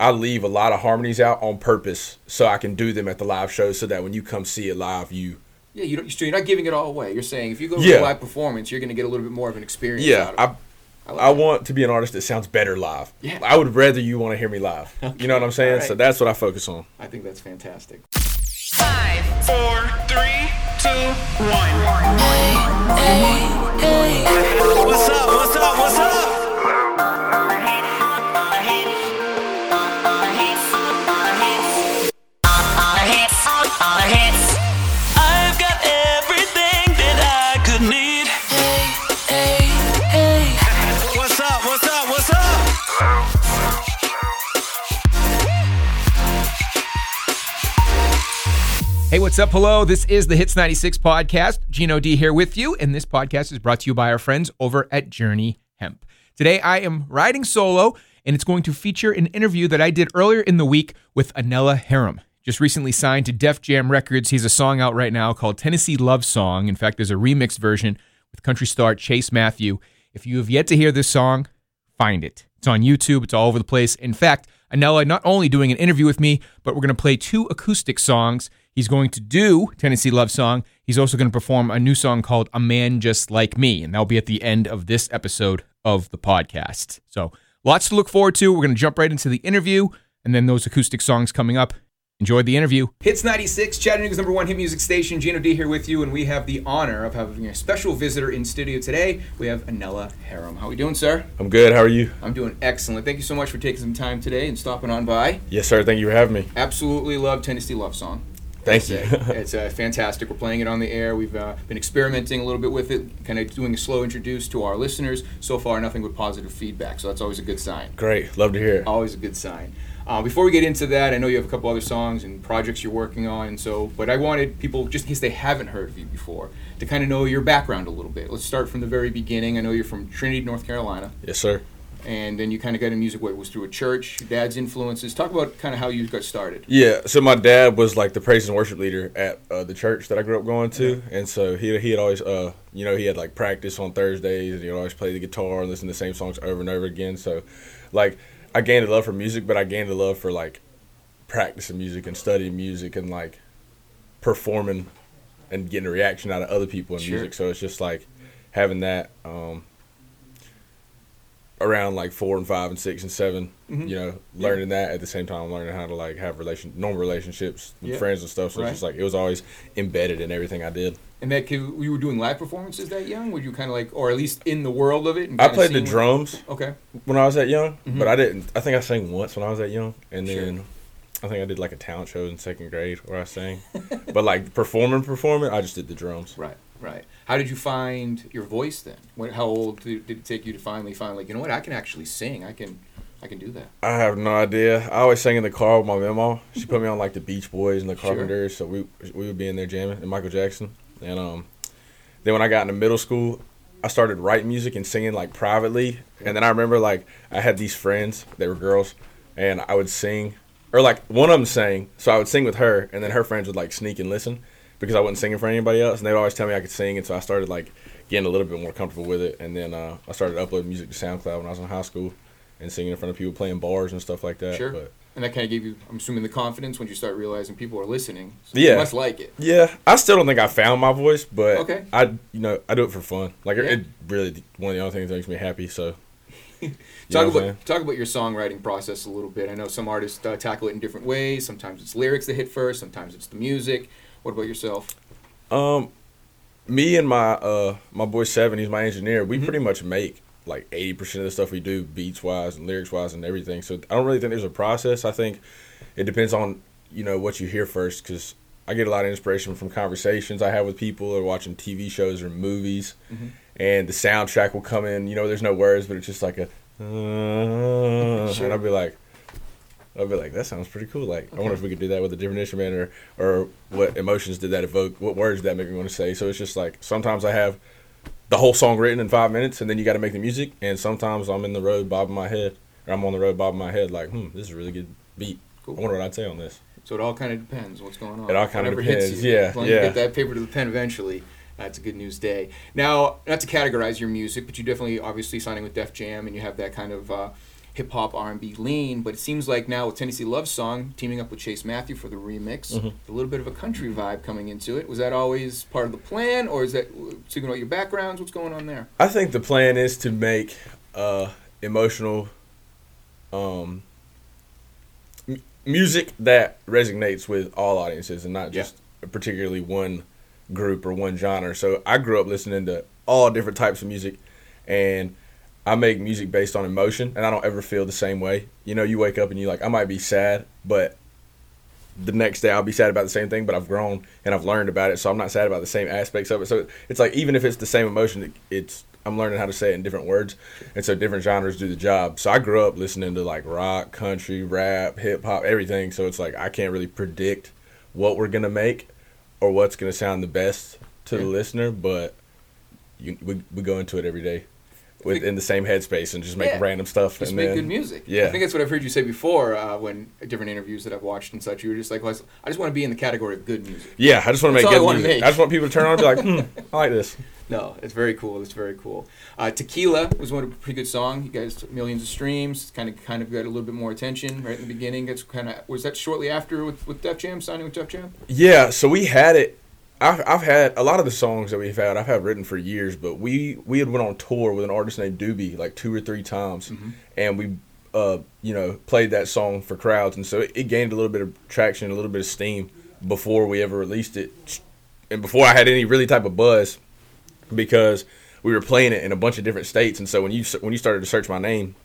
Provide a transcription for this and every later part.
I leave a lot of harmonies out on purpose so I can do them at the live show so that when you come see it live, you Yeah, you don't, so you're not giving it all away. You're saying if you go to Yeah. a live performance, you're going to get a little bit more of an experience. yeah. out of I it. like I that. want to be an artist that sounds better live. Yeah. I would rather you want to hear me live. You know what I'm saying? All right. So that's what I focus on. I think that's fantastic. Five, Four, three, two, one. What's up? What's up? What's up? Hey, what's up? Hello. This is the Hits 96 podcast. Gino D here with you, and this podcast is brought to you by our friends over at Journey Hemp. Today I am riding solo, and it's going to feature an interview that I did earlier in the week with Anella Herim. Just recently signed to Def Jam Records. He's a song out right now called Tennessee Love Song. In fact, there's a remixed version with country star Chase Matthew. If you have yet to hear this song, find it. It's on YouTube, it's all over the place. In fact, Anella not only doing an interview with me, but we're going to play two acoustic songs. He's going to do Tennessee Love Song. He's also going to perform a new song called A Man Just Like Me, and that'll be at the end of this episode of the podcast. So, lots to look forward to. We're going to jump right into the interview and then those acoustic songs coming up. Enjoy the interview. Hits 96, Chattanooga's number one hit music station. Gino D here with you, and we have the honor of having a special visitor in studio today. We have Anella Herim. How are we doing, sir? I'm good. How are you? I'm doing excellent. Thank you so much for taking some time today and stopping on by. Yes, sir. Thank you for having me. Absolutely love Tennessee Love Song. Thank It's, you. uh, it's uh, fantastic. We're playing it on the air. We've uh, been experimenting a little bit with it, kind of doing a slow introduce to our listeners. So far, nothing but positive feedback. So that's always a good sign. Great. Love to hear it. Always a good sign. Uh, before we get into that, I know you have a couple other songs and projects you're working on, and so. But I wanted people, just in case they haven't heard of you before, to kind of know your background a little bit. Let's start from the very beginning. I know you're from Trinity, North Carolina, Yes, sir. and then you kind of got into music. What it was through a church? Your dad's influences. Talk about kind of how you got started. Yeah, so my dad was like the praise and worship leader at uh, the church that I grew up going to, and so he he had always uh you know he had like practice on Thursdays, and he'd always play the guitar and listen to the same songs over and over again. So, like, I gained a love for music, but I gained a love for like practicing music and studying music and like performing and getting a reaction out of other people in Sure. music. So it's just like having that um around like four and five and six and 7 Mhm. you know, learning that at the same time learning how to like have relation normal relationships with Yeah. friends and stuff. So Right. it's just like it was always embedded in everything I did. And that kid, you were doing live performances that young? Were you kind of like, or at least in the world of it? I played the drums Okay. when I was that young, Mhm. but I didn't. I think I sang once when I was that young, and Sure. then I think I did like a talent show in second grade where I sang. but like performing, performing, I just did the drums. Right. Right. How did you find your voice then? When, how old did, it take you to finally find like, you know what, I can actually sing. I can, I can do that. I have no idea. I always sang in the car with my mama. She put me on like the Beach Boys and the Sure. Carpenters, so we we would be in there jamming and Michael Jackson. And um, then when I got into middle school, I started writing music and singing like privately. And then I remember like I had these friends, they were girls, and I would sing, or like one of them sang, so I would sing with her, and then her friends would like sneak and listen because I wasn't singing for anybody else, and they would always tell me I could sing, and so I started like getting a little bit more comfortable with it, and then uh, I started uploading music to SoundCloud when I was in high school and singing in front of people playing bars and stuff like that. Sure. But And that kind of gave you, I'm assuming, the confidence when you start realizing people are listening. So Yeah. You must like it. yeah, I still don't think I found my voice, but Okay. I you know I do it for fun. Like it- Yeah. it really one of the only things that makes me happy. So Talk about talk about your songwriting process a little bit. I know some artists uh, tackle it in different ways. Sometimes it's lyrics that hit first. Sometimes it's the music. What about yourself? Um, me and my uh my boy Seven, he's my engineer. We Mhm. pretty much make like eighty percent of the stuff we do, beats wise and lyrics wise and everything. So I don't really think there's a process. I think it depends on you know what you hear first because I get a lot of inspiration from conversations I have with people or watching TV shows or movies, Mhm. and the soundtrack will come in. You know, there's no words, but it's just like a, uh, Sure. and I'll be like. I'll be like, that sounds pretty cool. Like, I wonder if we could do that with a different instrument, or or what emotions did that evoke? What words did that make me want to say? So it's just like sometimes I have the whole song written in five minutes, and then you got to make the music. And sometimes I'm in the road bobbing my head, or I'm on the road bobbing my head, like, hmm, this is a really good beat. Cool. I wonder what I'd say on this. So it all kind of depends what's going on. It all Whatever hits depends, you. yeah, As long as you yeah. get that paper to the pen eventually, that's a good news day. Now, not to categorize your music, but you definitely, obviously, signing with Def Jam, and you have that kind of, uh, hip hop R and B lean, but it seems like now with Tennessee Love Song teaming up with Chase Matthew for the remix, Mm-hmm. a little bit of a country vibe coming into it. Was that always part of the plan, or is that speaking about your backgrounds? What's going on there? I think the plan is to make uh, emotional um, m- music that resonates with all audiences and not just particularly one group or one genre. So I grew up listening to all different types of music, and I make music based on emotion, and I don't ever feel the same way. You know, you wake up and you're like, I might be sad, but the next day I'll be sad about the same thing, but I've grown and I've learned about it, so I'm not sad about the same aspects of it. So it's like even if it's the same emotion, it's I'm learning how to say it in different words, and so different genres do the job. So I grew up listening to like rock, country, rap, hip hop, everything. So it's like I can't really predict what we're gonna make or what's gonna sound the best to the listener, but you, we we go into it every day within the same headspace and just make Yeah. random stuff. Just and make then, good music. Yeah. I think that's what I've heard you say before uh, when different interviews that I've watched and such. You were just like, well, I just want to be in the category of good music. Yeah, I just want to That's make all I good music. make. I just want people to turn on and be like, hmm, I like this. No, it's very cool. It's very cool. Uh, Tequila was one of a pretty good song. You guys millions of streams. Kind of kind of got a little bit more attention right in the beginning. It's kind of was that shortly after with with Def Jam signing with Def Jam. Yeah, so we had it. I've, I've had a lot of the songs that we've had. I've had written for years, but we we had went on tour with an artist named Doobie like two or three times, and we uh you know played that song for crowds, and so it, it gained a little bit of traction, a little bit of steam before we ever released it, and before I had any really type of buzz, because we were playing it in a bunch of different states, and so when you when you started to search my name,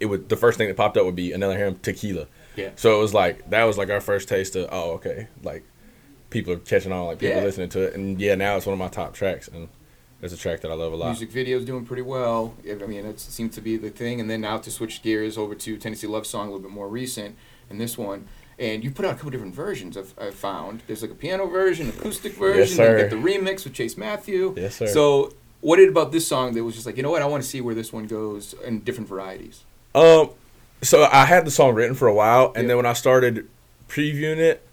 it would the first thing that popped up would be Anella Herim Tequila. Yeah. So it was like that was like our first taste of oh okay like people are catching on like people Yeah. are listening to it and yeah now it's one of my top tracks and it's a track that I love a lot. Music video's doing pretty well. I mean, it seems to be the thing. And then now to switch gears over to Tennessee Love Song, a little bit more recent, and this one. And you put out a couple different versions. I've, I've found there's like a piano version, acoustic version. sir. You got the remix with Chase Matthew. Yes, sir. So, what is it about this song that was just like, you know what? I want to see where this one goes in different varieties. Um, so I had the song written for a while, and Yeah. then when I started previewing it,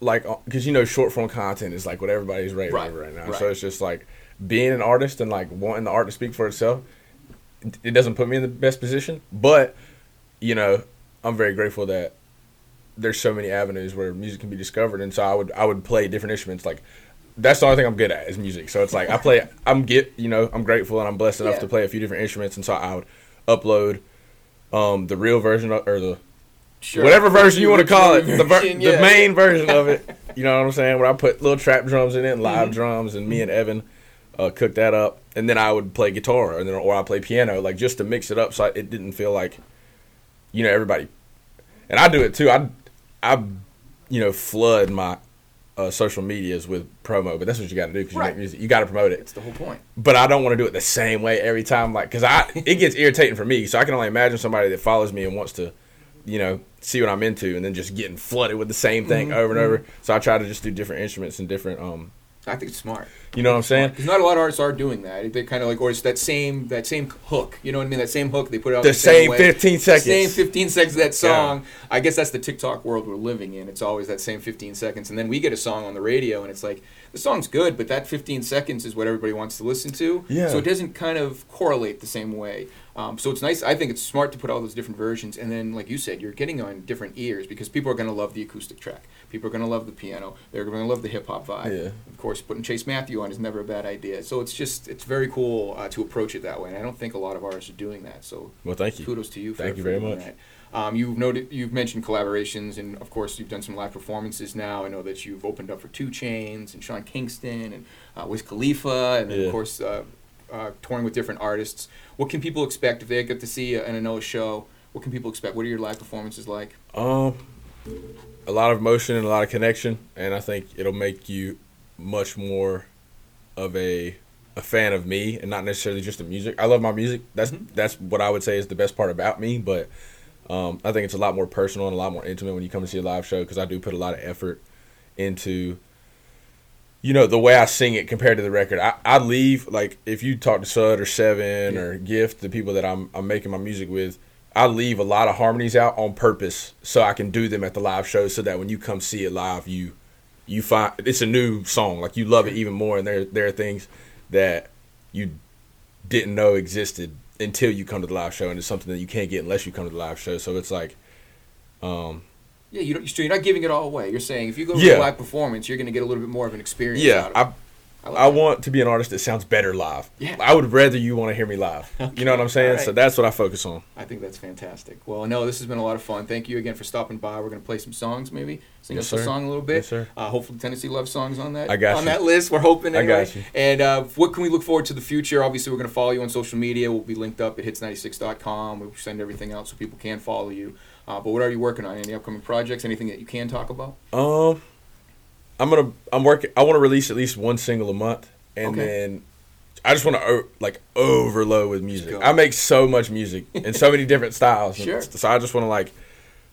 like because you know short form content is like what everybody's raving Right, right now. right. So it's just like being an artist and like wanting the art to speak for itself. it- It doesn't put me in the best position, but you know I'm very grateful that there's so many avenues where music can be discovered, and so I would I would play different instruments like. That's the only thing I'm good at is music. So it's like I play. I'm get you know I'm grateful and I'm blessed enough Yeah. to play a few different instruments, and so I would upload um, the real version of, or the Sure. whatever version you want to call it, the, ver- Version, the main version of it. You know what I'm saying? Where I put little trap drums in it, and Mm-hmm. live drums, and me and Evan uh, cooked that up, and then I would play guitar, and then or I play piano, like just to mix it up, so it didn't feel like, you know, everybody. And I do it too. I, I, you know, flood my uh, social medias with promo, but that's what you got to do because you Right. make music. You got to promote it It's the whole point. but I don't want to do it the same way every time. Like, cause I it gets irritating for me. So I can only imagine somebody that follows me and wants to, you know, see what I'm into, and then just getting flooded with the same thing over and over. So I try to just do different instruments and different, um, I think it's smart. you know what I'm saying? Because not a lot of artists are doing that. They kind of like, or it's that same that same hook. You know what I mean? That same hook they put out The same way. 15 The seconds. same 15 seconds of that song. I guess that's the TikTok world we're living in. It's always that same 15 seconds, and then we get a song on the radio, and it's like the song's good, but that 15 seconds is what everybody wants to listen to. Yeah. So it doesn't kind of correlate the same way. Um, so it's nice. I think it's smart to put all those different versions, and then, like you said, you're getting on different ears because people are going to love the acoustic track. People are going to love the piano. They're going to love the hip hop vibe. Yeah. Of course, putting Chase Matthew on is never a bad idea. So it's just it's very cool uh, to approach it that way, and I don't think a lot of artists are doing that. So Well, thank you. kudos to you. For, Thank you very much. That. Um, you've noted, you've mentioned collaborations, and of course, you've done some live performances now. I know that you've opened up for 2 Chainz and Sean Kingston and uh, Wiz Khalifa, and then Yeah. of course uh, uh, touring with different artists. What can people expect if they get to see an Anella show? What can people expect? What are your live performances like? Um, a lot of emotion and a lot of connection, and I think it'll make you much more of a a fan of me, and not necessarily just the music. I love my music. That's that's what I would say is the best part about me. But um, I think it's a lot more personal and a lot more intimate when you come to see a live show because I do put a lot of effort into you know the way I sing it compared to the record. I, I leave like if you talk to Sud or Seven Yeah. or Gift, the people that I'm I'm making my music with, I leave a lot of harmonies out on purpose so I can do them at the live show so that when you come see it live, you you find it's a new song like you love it even more and there there are things that you didn't know existed until you come to the live show, and it's something that you can't get unless you come to the live show. So it's like, um, Yeah, you don't, so you're not giving it all away. You're saying if you go to Yeah. a live performance, you're going to get a little bit more of an experience. yeah, out I of it. I, I want to be an artist that sounds better live. Yeah. I would rather you want to hear me live. You know what I'm saying? Alright. So that's what I focus on. I think that's fantastic. Well, no, this has been a lot of fun. Thank you again for stopping by. We're going to play some songs, maybe sing Yes, us a song a little bit. Yes, sir. Uh, hopefully, Tennessee Love songs on that. I got on you. that list. We're hoping. I got you. And uh, what can we look forward to the future? Obviously, we're going to follow you on social media. We'll be linked up at hits96.com. We'll send everything out so people can follow you. Uh, but what are you working on? Any upcoming projects? Anything that you can talk about? Um, I'm gonna I'm working. I want to release at least one single a month, and Okay. then I just want to like overload with music. I make so much music in so many different styles. Sure. So I just want to like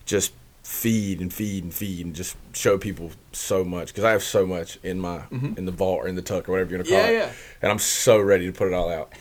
just feed and feed and feed and just show people so much because I have so much in my in the vault or in the tuck or whatever you're gonna call Mm-hmm. Yeah, it. yeah. And I'm so ready to put it all out.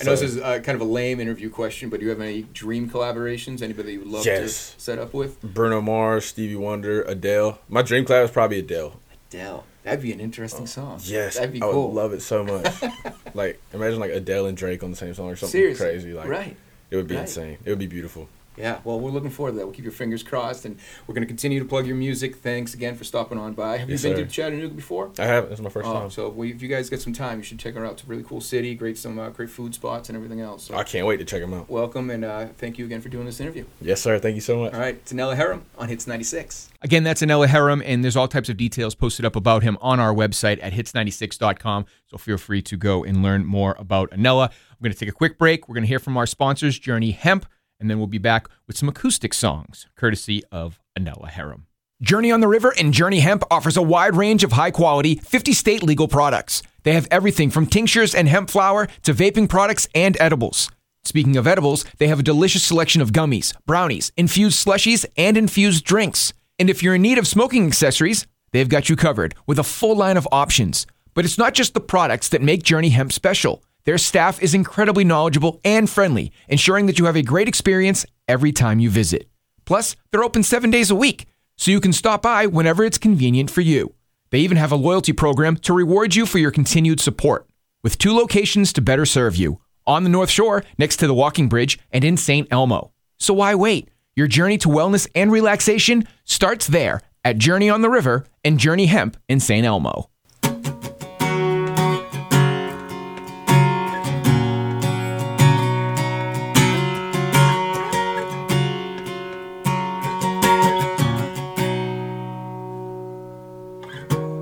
I know So- this is uh, kind of a lame interview question, but do you have any dream collaborations? Anybody you would love Yes. to set up with? Bruno Mars, Stevie Wonder, Adele. My dream collab is probably Adele. Adele. That'd be an interesting oh, song. Oh, Yes, That'd be I cool. would love it so much. like imagine like Adele and Drake on the same song or something Seriously. crazy. Like right. it would be Right. insane. It would be beautiful. Yeah, well, we're looking forward to that. We'll keep your fingers crossed, and we're going to continue to plug your music. Thanks again for stopping on by. Have Yes, you been sir. to Chattanooga before? I have. This is my first Oh, time. so we, if you guys get some time, you should check her out. It's a really cool city, great some uh, great food spots and everything else. So I can't wait to check them out. welcome, and uh, thank you again for doing this interview. Yes, sir. Thank you so much. All right, Anella Herim on Hits 96. Again, that's Anella Herim, and there's all types of details posted up about him on our website at hits96.com. So feel free to go and learn more about Anella. I'm going to take a quick break. We're going to hear from our sponsors, Journey Hemp, and then we'll be back with some acoustic songs, courtesy of Anella Herim. Journey on the River and Journey Hemp offers a wide range of high quality, 50 state legal products. They have everything from tinctures and hemp flower to vaping products and edibles. Speaking of edibles, they have a delicious selection of gummies, brownies, infused slushies, and infused drinks. And if you're in need of smoking accessories, they've got you covered with a full line of options. But it's not just the products that make Journey Hemp special. Their staff is incredibly knowledgeable and friendly, ensuring that you have a great experience every time you visit. Plus, they're open seven days a week, so you can stop by whenever it's convenient for you. They even have a loyalty program to reward you for your continued support, with two locations to better serve you on the North Shore next to the walking bridge and in St. Elmo. So why wait? Your journey to wellness and relaxation starts there at Journey on the River and Journey Hemp in St. Elmo.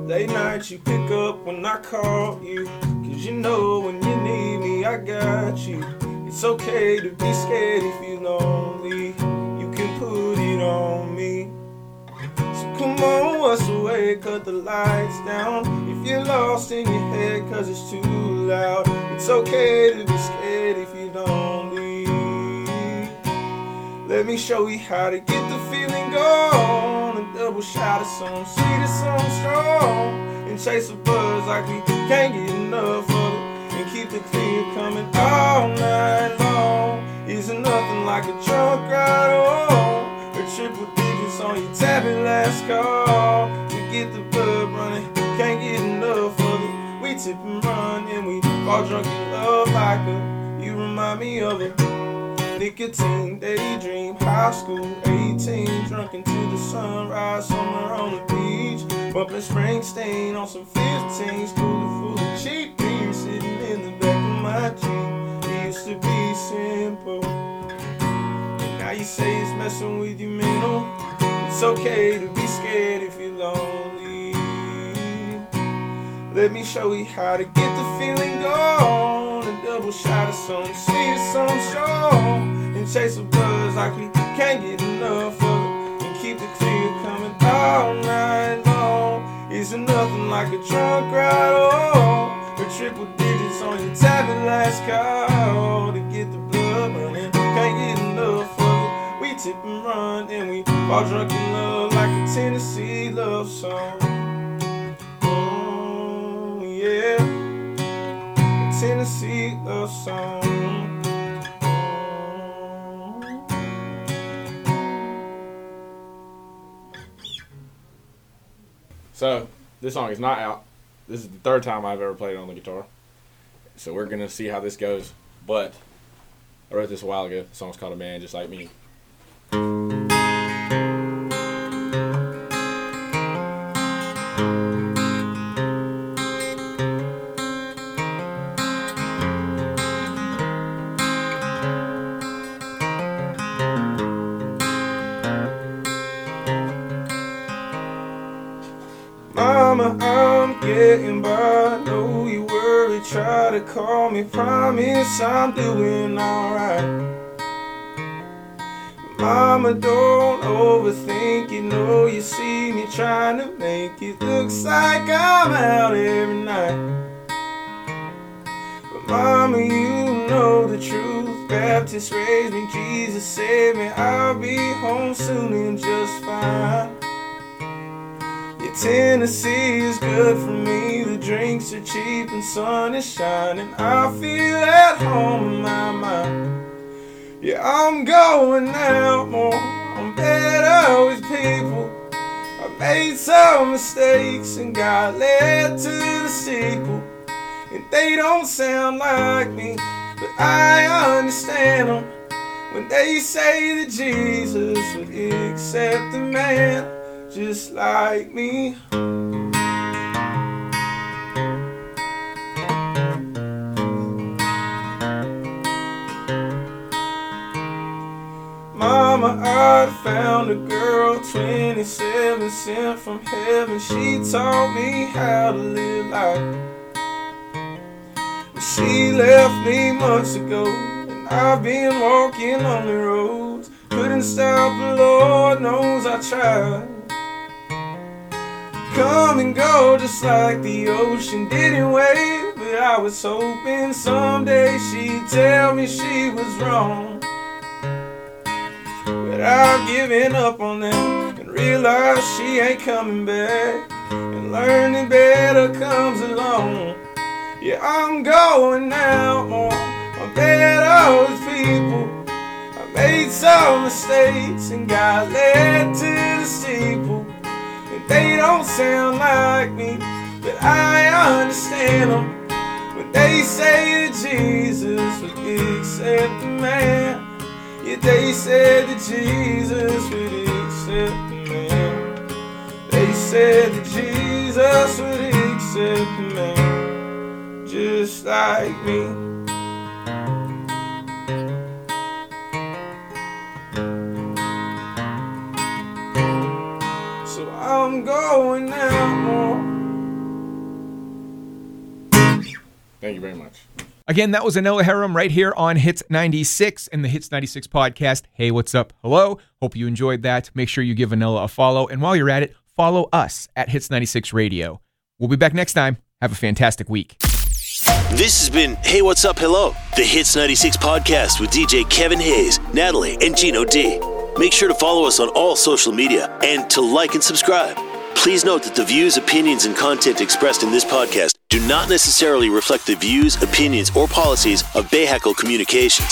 Late nights you pick up when I call you. Cause you know when you need me, I got you. It's okay to be scared if you're lonely. You can put it on me. So come on, what's the way? Cut the lights down. If you're lost in your head, cause it's too loud. It's okay to be scared if you're lonely. Let me show you how to get the feeling gone. A double shot of some sweet or some strong. And chase a buzz like we can't get enough of it. And keep the clear coming all night long. Isn't nothing like a drunk ride home. Or triple digits on your tablet last call. To get the blood running, can't get enough of it. We tip and run and we all drunk in love like a. You remind me of a Nicotine, daydream, high school, 18, drunk into the sunrise, somewhere on the beach. Bumping Springsteen on some 15s, cooler full of cheap beers, sitting in the back of my Jeep. It used to be simple. And now you say it's messing with your mental. It's okay to be scared if you're lonely. Let me show you how to get the feeling gone. Double shot of some sweet, some strong. And chase a buzz like we can't get enough of it. And keep the clear coming all night long. Isn't nothing like a drunk ride. Oh. Or triple digits on your tablet last call. To get the blood running, can't get enough of it. We tip and run, and we all drunk in love like a Tennessee love song. Oh, yeah. Tennessee love song. So this song is not out. This is the third time I've ever played it on the guitar. So we're gonna see how this goes. But I wrote this a while ago. The song's called "A Man Just Like Me." Me. Promise I'm doing alright. Mama, don't overthink. You know you see me trying to make it. Looks like I'm out every night. But mama, you know the truth. Baptist raised me, Jesus saved me. I'll be home soon and just fine. Tennessee is good for me. The drinks are cheap and sun is shining. I feel at home in my mind. Yeah, I'm going out more. I'm better with people. I made some mistakes and got led to the sequel. And they don't sound like me, but I understand them when they say that Jesus would accept a man just like me. Mama, I found a girl, 27, sent from heaven. She taught me how to live life. But She left me months ago, and I've been walking on the roads. Couldn't stop, the Lord knows I tried. Come and go just like the ocean didn't wave. but I was hoping someday she'd tell me she was wrong. But I've given up on them and realized she ain't coming back. And learning better comes along. Yeah, I'm going now more. I'm better with people. I made some mistakes and got led to the steeple. They don't sound like me, but I understand them. When they say that Jesus would accept the man. Yeah, they said that Jesus would accept the man. They said that Jesus would accept the man, just like me. Thank you very much. Again, that was Anella Herim right here on Hits 96 and the Hits 96 podcast. Hey, what's up? Hello. Hope you enjoyed that. Make sure you give Anella a follow. And while you're at it, follow us at Hits 96 Radio. We'll be back next time. Have a fantastic week. This has been Hey What's Up Hello, the Hits 96 podcast with DJ Kevin Hayes, Natalie, and Gino D. Make sure to follow us on all social media and to like and subscribe. Please note that the views, opinions, and content expressed in this podcast do not necessarily reflect the views, opinions, or policies of Bahakel Communications.